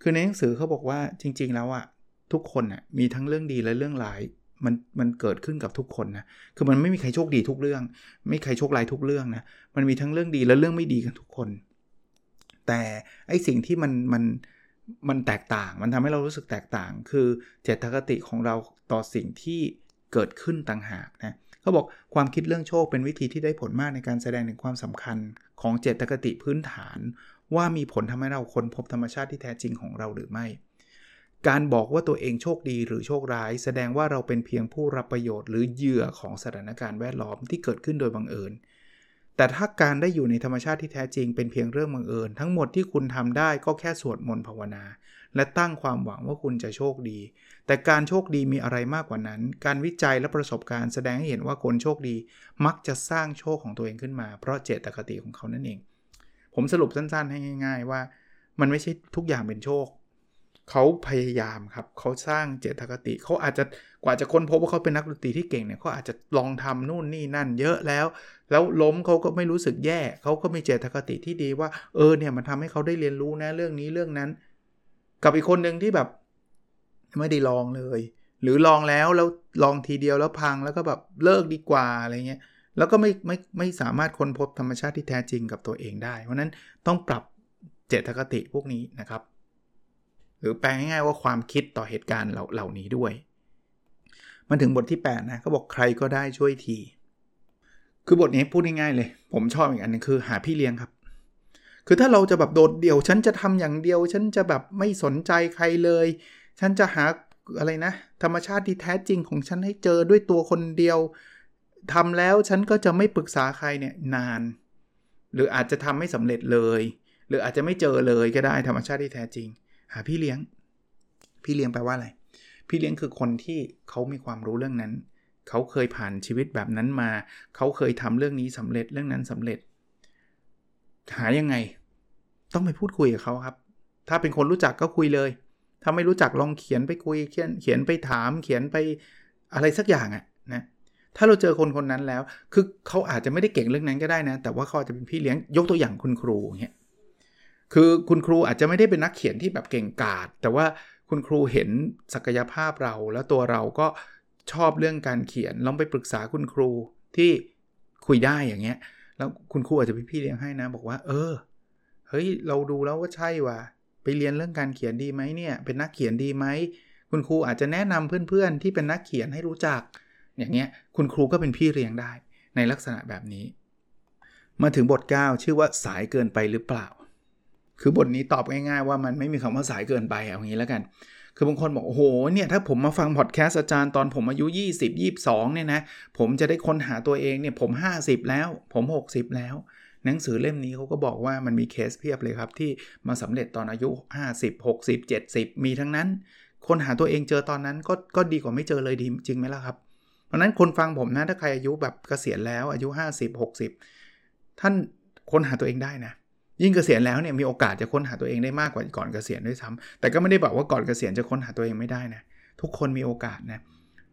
คือในหนังสือเขาบอกว่าจริง ๆ แล้วอะทุกคนอะมีทั้งเรื่องดีและเรื่องร้าย มันมันเกิดขึ้นกับทุกคนนะ คือมันไม่มีใครโชคดีทุกเรื่อง ไม่ใครโชคร้ายทุกเรื่องนะ มันมีทั้งเรื่องดีและเรื่องไม่ดีกันทุกคน แต่ไอสิ่งที่มันมันมันแตกต่าง มันทำให้เรารู้สึกแตกต่าง คือเจตคติของเราต่อสิ่งที่เกิดขึ้นต่างหากนะเขาบอกความคิดเรื่องโชคเป็นวิธีที่ได้ผลมากในการแสดงถึงความสำคัญของเจตคติพื้นฐาน ว่ามีผลทำให้เราค้นพบธรรมชาติที่แท้จริงของเราหรือไม่ การบอกว่าตัวเองโชคดีหรือโชคร้าย แสดงว่าเราเป็นเพียงผู้รับประโยชน์หรือเหยื่อของสถานการณ์แวดล้อมที่เกิดขึ้นโดยบังเอิญ แต่ถ้าการได้อยู่ในธรรมชาติที่แท้จริงเป็นเพียงเรื่องบังเอิญ ทั้งหมดที่คุณทำได้ก็แค่สวดมนต์ภาวนา และตั้งความหวังว่าคุณจะโชคดี แต่การโชคดีมีอะไรมากกว่านั้น การวิจัยและประสบการณ์แสดงให้เห็นว่าคนโชคดี มักจะสร้างโชคของตัวเองขึ้นมา เพราะเจตคติของเขานั่นเอง ผมสรุปสั้นๆให้ง่าย ๆ ว่า มันไม่ใช่ทุกอย่างเป็นโชค เขาพยายามครับเขาสร้างเจตคติเขาอาจจะกว่าจะค้นพบว่าเขาเป็นนักดนตรีที่เก่งเนี่ยเขาอาจจะลองทำนู่นนี่นั่นเยอะแล้ว แล้วล้มเขาก็ไม่รู้สึกแย่เขาก็มีเจตคติที่ดีว่า เออเนี่ยมันทำให้เขาได้เรียนรู้นะเรื่องนี้เรื่องนั้น กับอีกคนหนึ่งที่แบบไม่ได้ลองเลย หรือลองแล้วแล้วลองทีเดียวแล้วพังแล้วก็แบบเลิกดีกว่าอะไรเงี้ยแล้วก็ไม่ไม่ไม่สามารถค้นพบธรรมชาติที่แท้จริงกับตัวเองได้ เพราะนั้นต้องปรับเจตคติพวกนี้นะครับ รือแปลง่ายๆว่าความคิดต่อเหตุการณ์เหล่านี้ด้วย มันถึงบทที่ 8 นะเขาบอกใครก็ได้ช่วยที คือบทนี้พูดง่ายๆเลย ผมชอบอีกอันนึงคือหาพี่เลี้ยงครับ คือถ้าเราจะแบบโดดเดี่ยว ฉันจะทำอย่างเดียว ฉันจะแบบไม่สนใจใครเลย ฉันจะหาอะไรนะ ธรรมชาติที่แท้จริงของฉันให้เจอด้วยตัวคนเดียวทำแล้วฉันก็จะไม่ปรึกษาใครเนี่ยนาน หรืออาจจะทำไม่สำเร็จเลย หรืออาจจะไม่เจอเลยก็ได้ธรรมชาติที่แท้จริง หาพี่เลี้ยง พี่เลี้ยงแปลว่าอะไร พี่เลี้ยงคือคนที่เขามีความรู้เรื่องนั้น เขาเคยผ่านชีวิตแบบนั้นมา เขาเคยทำเรื่องนี้สำเร็จเรื่องนั้นสำเร็จ หายังไง ต้องไปพูดคุยกับเขาครับ ถ้าเป็นคนรู้จักก็คุยเลย ถ้าไม่รู้จักลองเขียนไปคุยเขียนเขียนไปถาม เขียนไปอะไรสักอย่างอะนะถ้าเราเจอคนคนนั้นแล้ว คือเขาอาจจะไม่ได้เก่งเรื่องนั้นก็ได้นะ แต่ว่าเขาจะเป็นพี่เลี้ยง ยกตัวอย่างคุณครูเงี้ย คือคุณครูอาจจะไม่ได้เป็นนักเขียนที่แบบเก่งกาจแต่ว่าคุณครูเห็นศักยภาพเรา แล้วตัวเราก็ชอบเรื่องการเขียนลองไปปรึกษาคุณครูที่คุยได้อย่างเงี้ย แล้วคุณครูอาจจะเป็นพี่เลี้ยงให้นะ บอกว่า เออเฮ้ยเราดูแล้วว่าใช่ว่ะไปเรียนเรื่องการเขียนดีไหมเนี่ย เป็นนักเขียนดีไหมคุณครูอาจจะแนะนำเพื่อนๆ ที่เป็นนักเขียนให้รู้จัก อย่างเงี้ยคุณครูก็เป็นพี่เลี้ยงได้ในลักษณะแบบนี้ มาถึงบท 9 ชื่อว่าสายเกินไปหรือเปล่า คือบทนี้ตอบง่ายๆ ว่ามันไม่มีคำว่าสายเกินไปเอางี้แล้วกัน คือบางคนบอกโอ้โหเนี่ยถ้าผมมาฟังพอดแคสต์อาจารย์ตอนผมอายุ 20 22เนี่ยนะผมจะได้ค้นหาตัวเองเนี่ยผม 50 แล้ว ผม 60 แล้ว หนังสือเล่มนี้เขาก็บอกว่ามันมีเคสเพียบเลยครับ ที่มาสำเร็จตอนอายุ 50 60 70 มีทั้งนั้นคนหาตัวเองเจอตอนนั้นก็ก็ดีกว่าไม่เจอเลยดีจริงไหมล่ะครับ เพราะนั้นคนฟังผมนะถ้าใครอายุแบบเกษียณแล้วอายุ 50 60 ท่านค้นหาตัวเองได้นะ ยิ่งเกษียณแล้วเนี่ยมีโอกาสจะค้นหาตัวเองได้มากกว่าก่อนเกษียณด้วยซ้ำแต่ก็ไม่ได้บอกว่าก่อนเกษียณจะค้นหาตัวเองไม่ได้นะ ทุกคนมีโอกาสนะ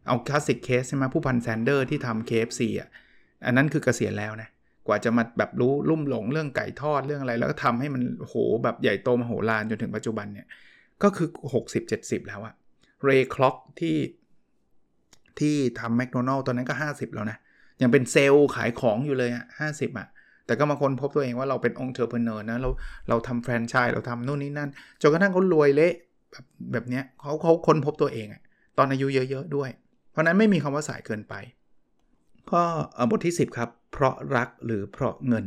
เอา classic case ใช่ไหมผู้พันแซนเดอร์ที่ทำ KFC อะ อันนั้นคือเกษียณแล้วนะ กว่าจะมาแบบรู้ลุ่มหลงเรื่องไก่ทอดเรื่องอะไร แล้วก็ทำให้มันโหแบบใหญ่โตมโหฬารจนถึงปัจจุบันเนี่ย ก็คือ 60-70 แล้วอะ Ray Kroc ที่ที่ทำแมคโดนัลล์ตอนนั้นก็ 50 แล้วนะ ยังเป็นเซลล์ขายของอยู่เลยอะห้าสิบอะ แต่ก็มาค้นพบตัวเองว่าเราเป็น entrepreneur นะเราเราทำแฟรนไชส์เราทำนู่นนี่นั่นจนกระทั่งเขารวยเละแบบแบบเนี้ยเขาเขาคนพบตัวเองอะตอนอายุเยอะๆด้วย เพราะนั้นไม่มีคำว่าสายเกินไป ก็บทที่ 10 ครับ เพราะรักหรือเพราะเงิน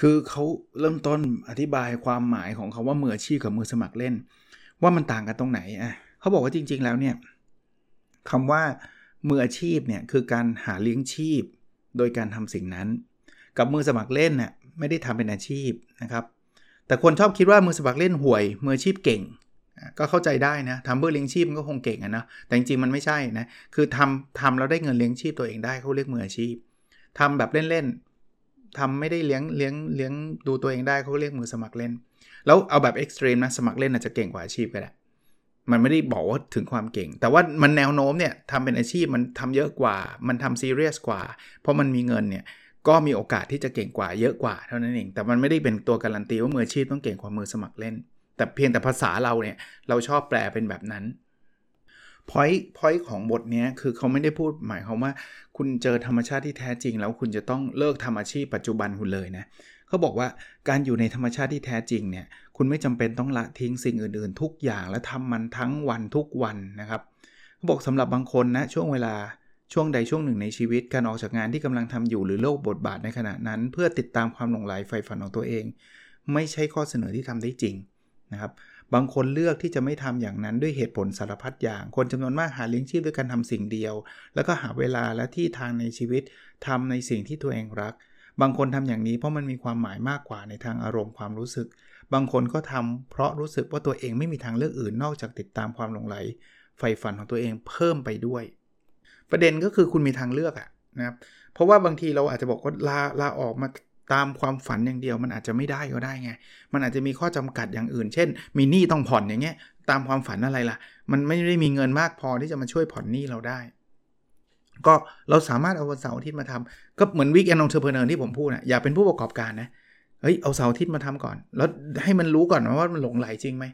คือเขาเริ่มต้นอธิบายความหมายของเขาว่ามืออาชีพกับมือสมัครเล่น ว่ามันต่างกันตรงไหนอะเขาบอกว่าจริง ๆ แล้วเนี่ยคำว่ามืออาชีพเนี่ยคือการหาเลี้ยงชีพ โดยการทำสิ่งนั้น กับมือสมัครเล่นเนี่ยไม่ได้ทำเป็นอาชีพนะครับ แต่คนชอบคิดว่ามือสมัครเล่นห่วย มืออาชีพเก่ง ก็เข้าใจได้นะทำเพื่อเลี้ยงชีพมันก็คงเก่งอะนะแต่จริงๆมันไม่ใช่นะคือทำทำแล้วได้เงินเลี้ยงชีพตัวเองได้เขาเรียกมืออาชีพทำแบบเล่นๆทำไม่ได้เลี้ยงเลี้ยงเลี้ยงดูตัวเองได้เขาเรียกมือสมัครเล่น แล้วเอาแบบ extreme นะสมัครเล่นอาจจะเก่งกว่าอาชีพก็ได้มันไม่ได้บอกว่าถึงความเก่ง แต่ว่ามันแนวโน้มเนี่ยทำเป็นอาชีพมันทำเยอะกว่า มันทำซีเรียสกว่า เพราะมันมีเงินเนี่ย ก็มีโอกาสที่จะเก่งกว่าเยอะกว่าเท่านั้นเอง แต่มันไม่ได้เป็นตัวการันตีว่ามืออาชีพต้องเก่งกว่ามือสมัครเล่น แต่เพียงแต่ภาษาเราเนี่ยเราชอบแปลเป็นแบบนั้นพอยต์พอยต์ของบทนี้คือเขาไม่ได้พูดหมายความว่า คุณเจอธรรมชาติที่แท้จริง แล้วคุณจะต้องเลิกทำอาชีพปัจจุบันคุณเลยนะเขาบอกว่าการอยู่ในธรรมชาติที่แท้จริงเนี่ยคุณไม่จำเป็นต้องละทิ้งสิ่งอื่น ๆ ทุกอย่างและทำมันทั้งวันทุกวันนะครับเขาบอกสำหรับบางคนนะช่วงเวลา ช่วงใดช่วงหนึ่งในชีวิตการออกจากงานที่กำลังทำอยู่หรือโลกบทบาทในขณะนั้น เพื่อติดตามความหลงไหลไฟฝันของตัวเอง ไม่ใช่ข้อเสนอที่ทำได้จริงนะครับบางคนเลือกที่จะไม่ทำอย่างนั้นด้วยเหตุผลสารพัดอย่าง คนจำนวนมากหาเลี้ยงชีพด้วยการทำสิ่งเดียว แล้วก็หาเวลาและที่ทางในชีวิตทำในสิ่งที่ตัวเองรัก บางคนทำอย่างนี้เพราะมันมีความหมายมากกว่าในทางอารมณ์ความรู้สึก บางคนก็ทำเพราะรู้สึกว่าตัวเองไม่มีทางเลือกอื่นนอกจากติดตามความหลงไหลใฝ่ฝันของตัวเองเพิ่มไปด้วย ประเด็นก็คือคุณมีทางเลือกอะนะครับเพราะว่าบางทีเราอาจจะบอกว่าลาลาออกมาตามความฝันอย่างเดียวมันอาจจะไม่ได้ก็ได้ไง มันอาจจะมีข้อจำกัดอย่างอื่น เช่น มีหนี้ต้องผ่อนอย่างเงี้ย ตามความฝันอะไรล่ะ มันไม่ได้มีเงินมากพอที่จะมาช่วยผ่อนหนี้เราได้ ก็เราสามารถเอาวันเสาร์อาทิตย์มาทำก็เหมือน weekend entrepreneur ที่ผมพูดนะอย่าเป็นผู้ประกอบการนะ เฮ้ย เอาเสาร์อาทิตย์มาทำก่อน แล้วให้มันรู้ก่อนว่ามันหลงไหลจริงไหม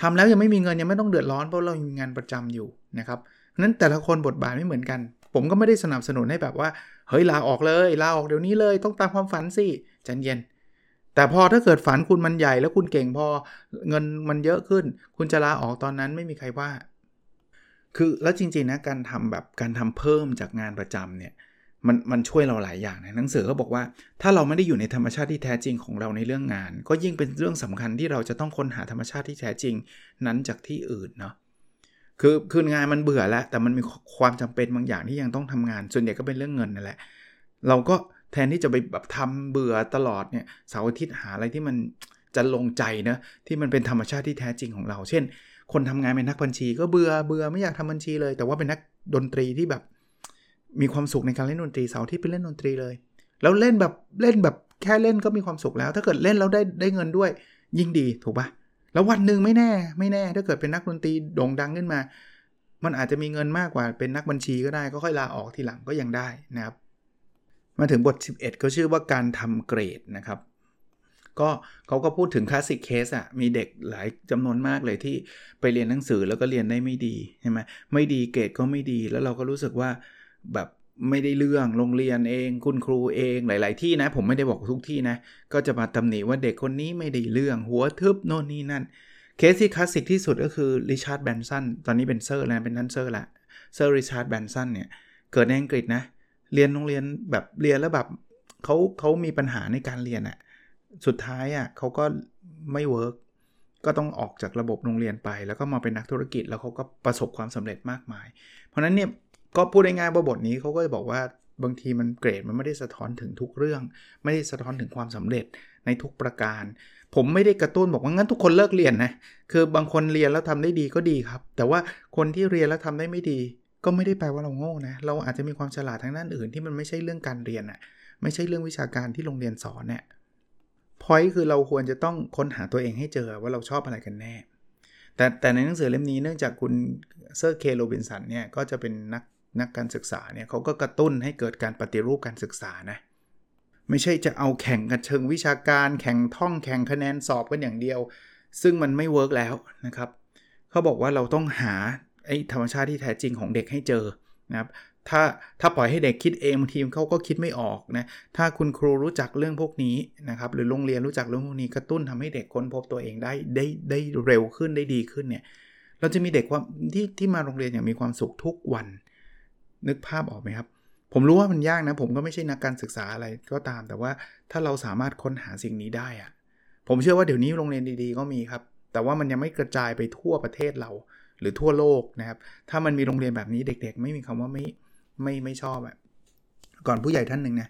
ทำแล้วยังไม่มีเงินยังไม่ต้องเดือดร้อนเพราะเรามีงานประจำอยู่นะครับ นั้นแต่ละคนบทบาทไม่เหมือนกัน ผมก็ไม่ได้สนับสนุนให้แบบว่า เฮ้ยลาออกเลยลาออกเดี๋ยวนี้เลยต้องตามความฝันสิจันเย็น แต่พอถ้าเกิดฝันคุณมันใหญ่แล้วคุณเก่งพอเงินมันเยอะขึ้น คุณจะลาออกตอนนั้นไม่มีใครว่า คือแล้วจริงๆนะการทำแบบการทำเพิ่มจากงานประจำเนี่ยมันมันช่วยเราหลายอย่างนะหนังสือเขาบอกว่า ถ้าเราไม่ได้อยู่ในธรรมชาติที่แท้จริงของเราในเรื่องงาน ก็ยิ่งเป็นเรื่องสำคัญที่เราจะต้องค้นหาธรรมชาติที่แท้จริงนั้นจากที่อื่นเนาะ คือคืองานมันเบื่อแล้ว แต่มันมีความจำเป็นบางอย่างที่ยังต้องทำงาน ส่วนใหญ่ก็เป็นเรื่องเงินนั่นแหละ เราก็แทนที่จะไปแบบทำเบื่อตลอดเนี่ยเสาร์อาทิตย์หาอะไรที่มันจะลงใจนะที่มันเป็นธรรมชาติที่แท้จริงของเรา เช่น คนทำงานเป็นนักบัญชี ก็เบื่อเบื่อไม่อยากทำบัญชีเลย แต่ว่าเป็นนักดนตรีที่แบบมีความสุขในการเล่นดนตรีเสาร์ที่ไปเล่นดนตรีเลย แล้วเล่นแบบเล่นแบบแค่เล่นก็มีความสุขแล้ว ถ้าเกิดเล่นแล้วได้ได้เงินด้วยยิ่งดีถูกปะ แล้ววันหนึ่งไม่แน่ไม่แน่ ถ้าเกิดเป็นนักดนตรีโด่งดังขึ้นมา มันอาจจะมีเงินมากกว่าเป็นนักบัญชีก็ได้ก็ค่อยลาออกทีหลังก็ยังได้นะครับ มาถึงบท 11ก็ชื่อว่าการทำเกรดนะครับ ก็เขาก็พูดถึง classic case อะมีเด็กหลายจำนวนมากเลยที่ไปเรียนหนังสือแล้วก็เรียนได้ไม่ดีใช่ไหมไม่ดีเกรดก็ไม่ดีแล้วเราก็รู้สึกว่าแบบ ไม่ได้เรื่องโรงเรียนเอง คุณครูเองหลาย ๆ ที่นะ ผมไม่ได้บอกทุกที่นะ ก็จะมาตำหนิว่าเด็กคนนี้ไม่ได้เรื่องหัวทึบโน่นนี่นั่นเคสที่คลาสสิกที่สุดก็คือริชาร์ดแบรนสันตอนนี้เป็นเซอร์แล้วเป็นท่านเซอร์ละเซอร์ริชาร์ดแบรนสันเนี่ยเกิดในอังกฤษนะ เรียนโรงเรียนแบบเรียนแล้วแบบเขาเขามีปัญหาในการเรียนอะสุดท้ายอะเขาก็ไม่ workก็ต้องออกจากระบบโรงเรียนไป แล้วก็มาเป็นนักธุรกิจแล้วเขาก็ประสบความสำเร็จมากมาย เพราะนั้นเนี่ย ก็พูดง่ายๆว่าบทนี้เขาก็จะบอกว่าบางทีมันเกรดมันไม่ได้สะท้อนถึงทุกเรื่อง ไม่ได้สะท้อนถึงความสำเร็จในทุกประการ ผมไม่ได้กระตุ้นบอกว่างั้นทุกคนเลิกเรียนนะคือบางคนเรียนแล้วทำได้ดีก็ดีครับ แต่ว่าคนที่เรียนแล้วทำได้ไม่ดี ก็ไม่ได้แปลว่าเราโง่นะเราอาจจะมีความฉลาดทางด้านอื่นที่มันไม่ใช่เรื่องการเรียนอะไม่ใช่เรื่องวิชาการที่โรงเรียนสอนเนี่ยพอยคือเราควรจะต้องค้นหาตัวเองให้เจอว่าเราชอบอะไรกันแน่ แต่แต่ในหนังสือเล่มนี้เนื่องจากคุณเซอร์เคนโรบินสันเนี่ยก็จะเป็นนัก นักการศึกษาเนี่ยเขาก็กระตุ้นให้เกิดการปฏิรูปการศึกษานะไม่ใช่จะเอาแข่งกันเชิงวิชาการ แข่งท่องแข่งคะแนนสอบกันอย่างเดียว ซึ่งมันไม่ work แล้วนะครับเขาบอกว่าเราต้องหาไอ้ธรรมชาติที่แท้จริงของเด็กให้เจอนะครับถ้าถ้าปล่อยให้เด็กคิดเองบางทีเขาก็คิดไม่ออกนะถ้าคุณครูรู้จักเรื่องพวกนี้นะครับหรือโรงเรียนรู้จักเรื่องพวกนี้กระตุ้นทำให้เด็กค้นพบตัวเองได้ได้ได้เร็วขึ้นได้ดีขึ้นเนี่ยเราจะมีเด็กว่าที่ที่มาโรงเรียนอย่างมีความสุขทุกวัน นึกภาพออกไหมครับ ผมรู้ว่ามันยากนะ ผมก็ไม่ใช่นักการศึกษาอะไรก็ตาม แต่ว่าถ้าเราสามารถค้นหาสิ่งนี้ได้อะผมเชื่อว่าเดี๋ยวนี้โรงเรียนดีๆ ก็มีครับ แต่ว่ามันยังไม่กระจายไปทั่วประเทศเรา หรือทั่วโลกนะครับ ถ้ามันมีโรงเรียนแบบนี้เด็ก ๆ ไม่มีคำว่าไม่ไม่ไม่ชอบอะก่อนผู้ใหญ่ท่านหนึ่งนะ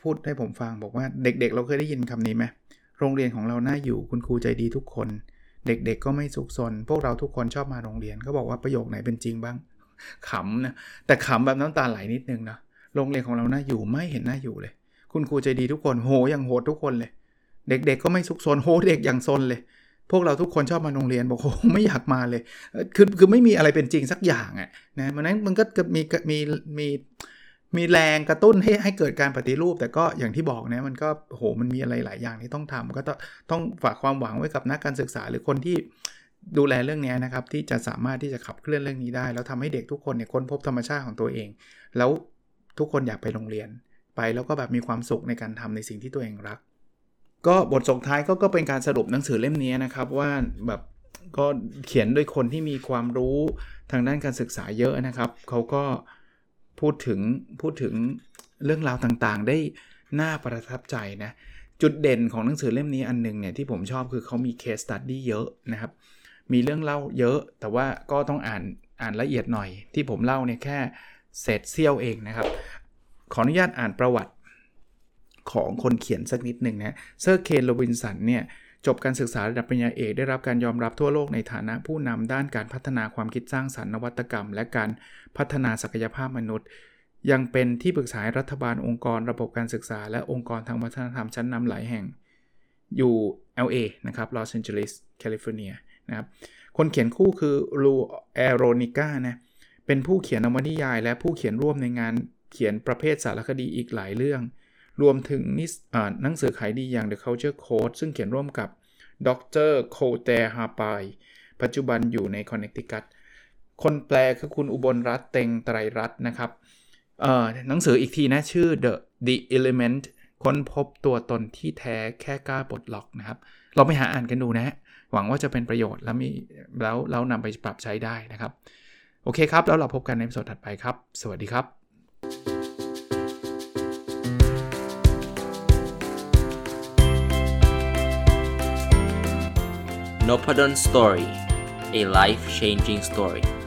พูดให้ผมฟังบอกว่าเด็ก ๆ เราเคยได้ยินคำนี้ไหมโรงเรียนของเราน่าอยู่คุณครูใจดีทุกคน เด็กๆก็ไม่สุขสนพวกเราทุกคนชอบมาโรงเรียนเขาบอกว่าประโยคไหนเป็นจริงบ้าง ขำนะแต่ขำแบบน้ำตาไหลนิดนึงนะโรงเรียนของเราน่าอยู่ไม่เห็นน่าอยู่เลย คุณครูใจดีทุกคนโหอย่างโหดทุกคนเลย เด็กๆก็ไม่สุขสนโหเด็กอย่างซนเลย พวกเราทุกคนชอบมาโรงเรียนบอกโหไม่อยากมาเลยคือคือไม่มีอะไรเป็นจริงสักอย่างอะ่ะนะมันนั้นมันก็มีมีมีมีแรงกระตุ้นให้ให้เกิดการปฏิรูป แต่ก็อย่างที่บอกนะมันก็โหมันมีอะไรหลายอย่างที่ต้องทำก็ต้องต้องฝากความหวังไว้กับนักการศึกษาหรือคนที่ ดูแลเรื่องนี้นะครับที่จะสามารถที่จะขับเคลื่อนเรื่องนี้ได้ แล้วทำให้เด็กทุกคนเนี่ยค้นพบธรรมชาติของตัวเอง แล้วทุกคนอยากไปโรงเรียน ไปแล้วก็แบบมีความสุขในการทำในสิ่งที่ตัวเองรัก ก็บทส่งท้ายก็ก็เป็นการสรุปหนังสือเล่มนี้นะครับว่าแบบก็เขียนโดยคนที่มีความรู้ทางด้านการศึกษาเยอะนะครับเขาก็พูดถึงพูดถึงเรื่องราวต่างๆ ได้น่าประทับใจนะจุดเด่นของหนังสือเล่มนี้อันนึงเนี่ยที่ผมชอบคือเขามี case study เยอะนะครับ มีเรื่องเล่าเยอะ แต่ว่าก็ต้องอ่านอ่านละเอียดหน่อย ที่ผมเล่าเนี่ยแค่เศษเสี้ยวเองนะครับ ขออนุญาตอ่านประวัติของคนเขียนสักนิดหนึ่งนะเซอร์เคนโรบินสันเนี่ยจบการศึกษาระดับปริญญาเอกได้รับการยอมรับทั่วโลกในฐานะผู้นำด้านการพัฒนาความคิดสร้างสรรค์นวัตกรรม และการพัฒนาศักยภาพมนุษย์ ยังเป็นที่ปรึกษารัฐบาลองค์กรระบบการศึกษา และองค์กรทางวัฒนธรรมชั้นนำหลายแห่ง อยู่ LA นะครับลอสแอนเจลิสแคลิฟอร์เนีย นะครับคนเขียนคู่คือลูอาโรนิก้านะเป็นผู้เขียนนวนิยาย และผู้เขียนร่วมในงานเขียนประเภทสารคดีอีกหลายเรื่อง รวมถึงนิสหนังสือขายดีอย่าง The Culture Code ซึ่งเขียนร่วมกับดรโคเตฮาปายปัจจุบันอยู่ในคอนเนคติคัตคนแปลคือคุณอุบลรัตเต็งไตรรัตน์นะครับหนังสืออีกทีนะชื่อ The The Element ค้นพบตัวตนที่แท้แค่กล้าปลดล็อกนะครับ เราไปหาอ่านกันดูนะ หวังว่าจะเป็นประโยชน์แล้วมีแล้วเรานำไปปรับใช้ได้นะครับ โอเคครับ แล้วเราพบกันในสดถัดไปครับ สวัสดีครับ n o p a d o n Story a life changing story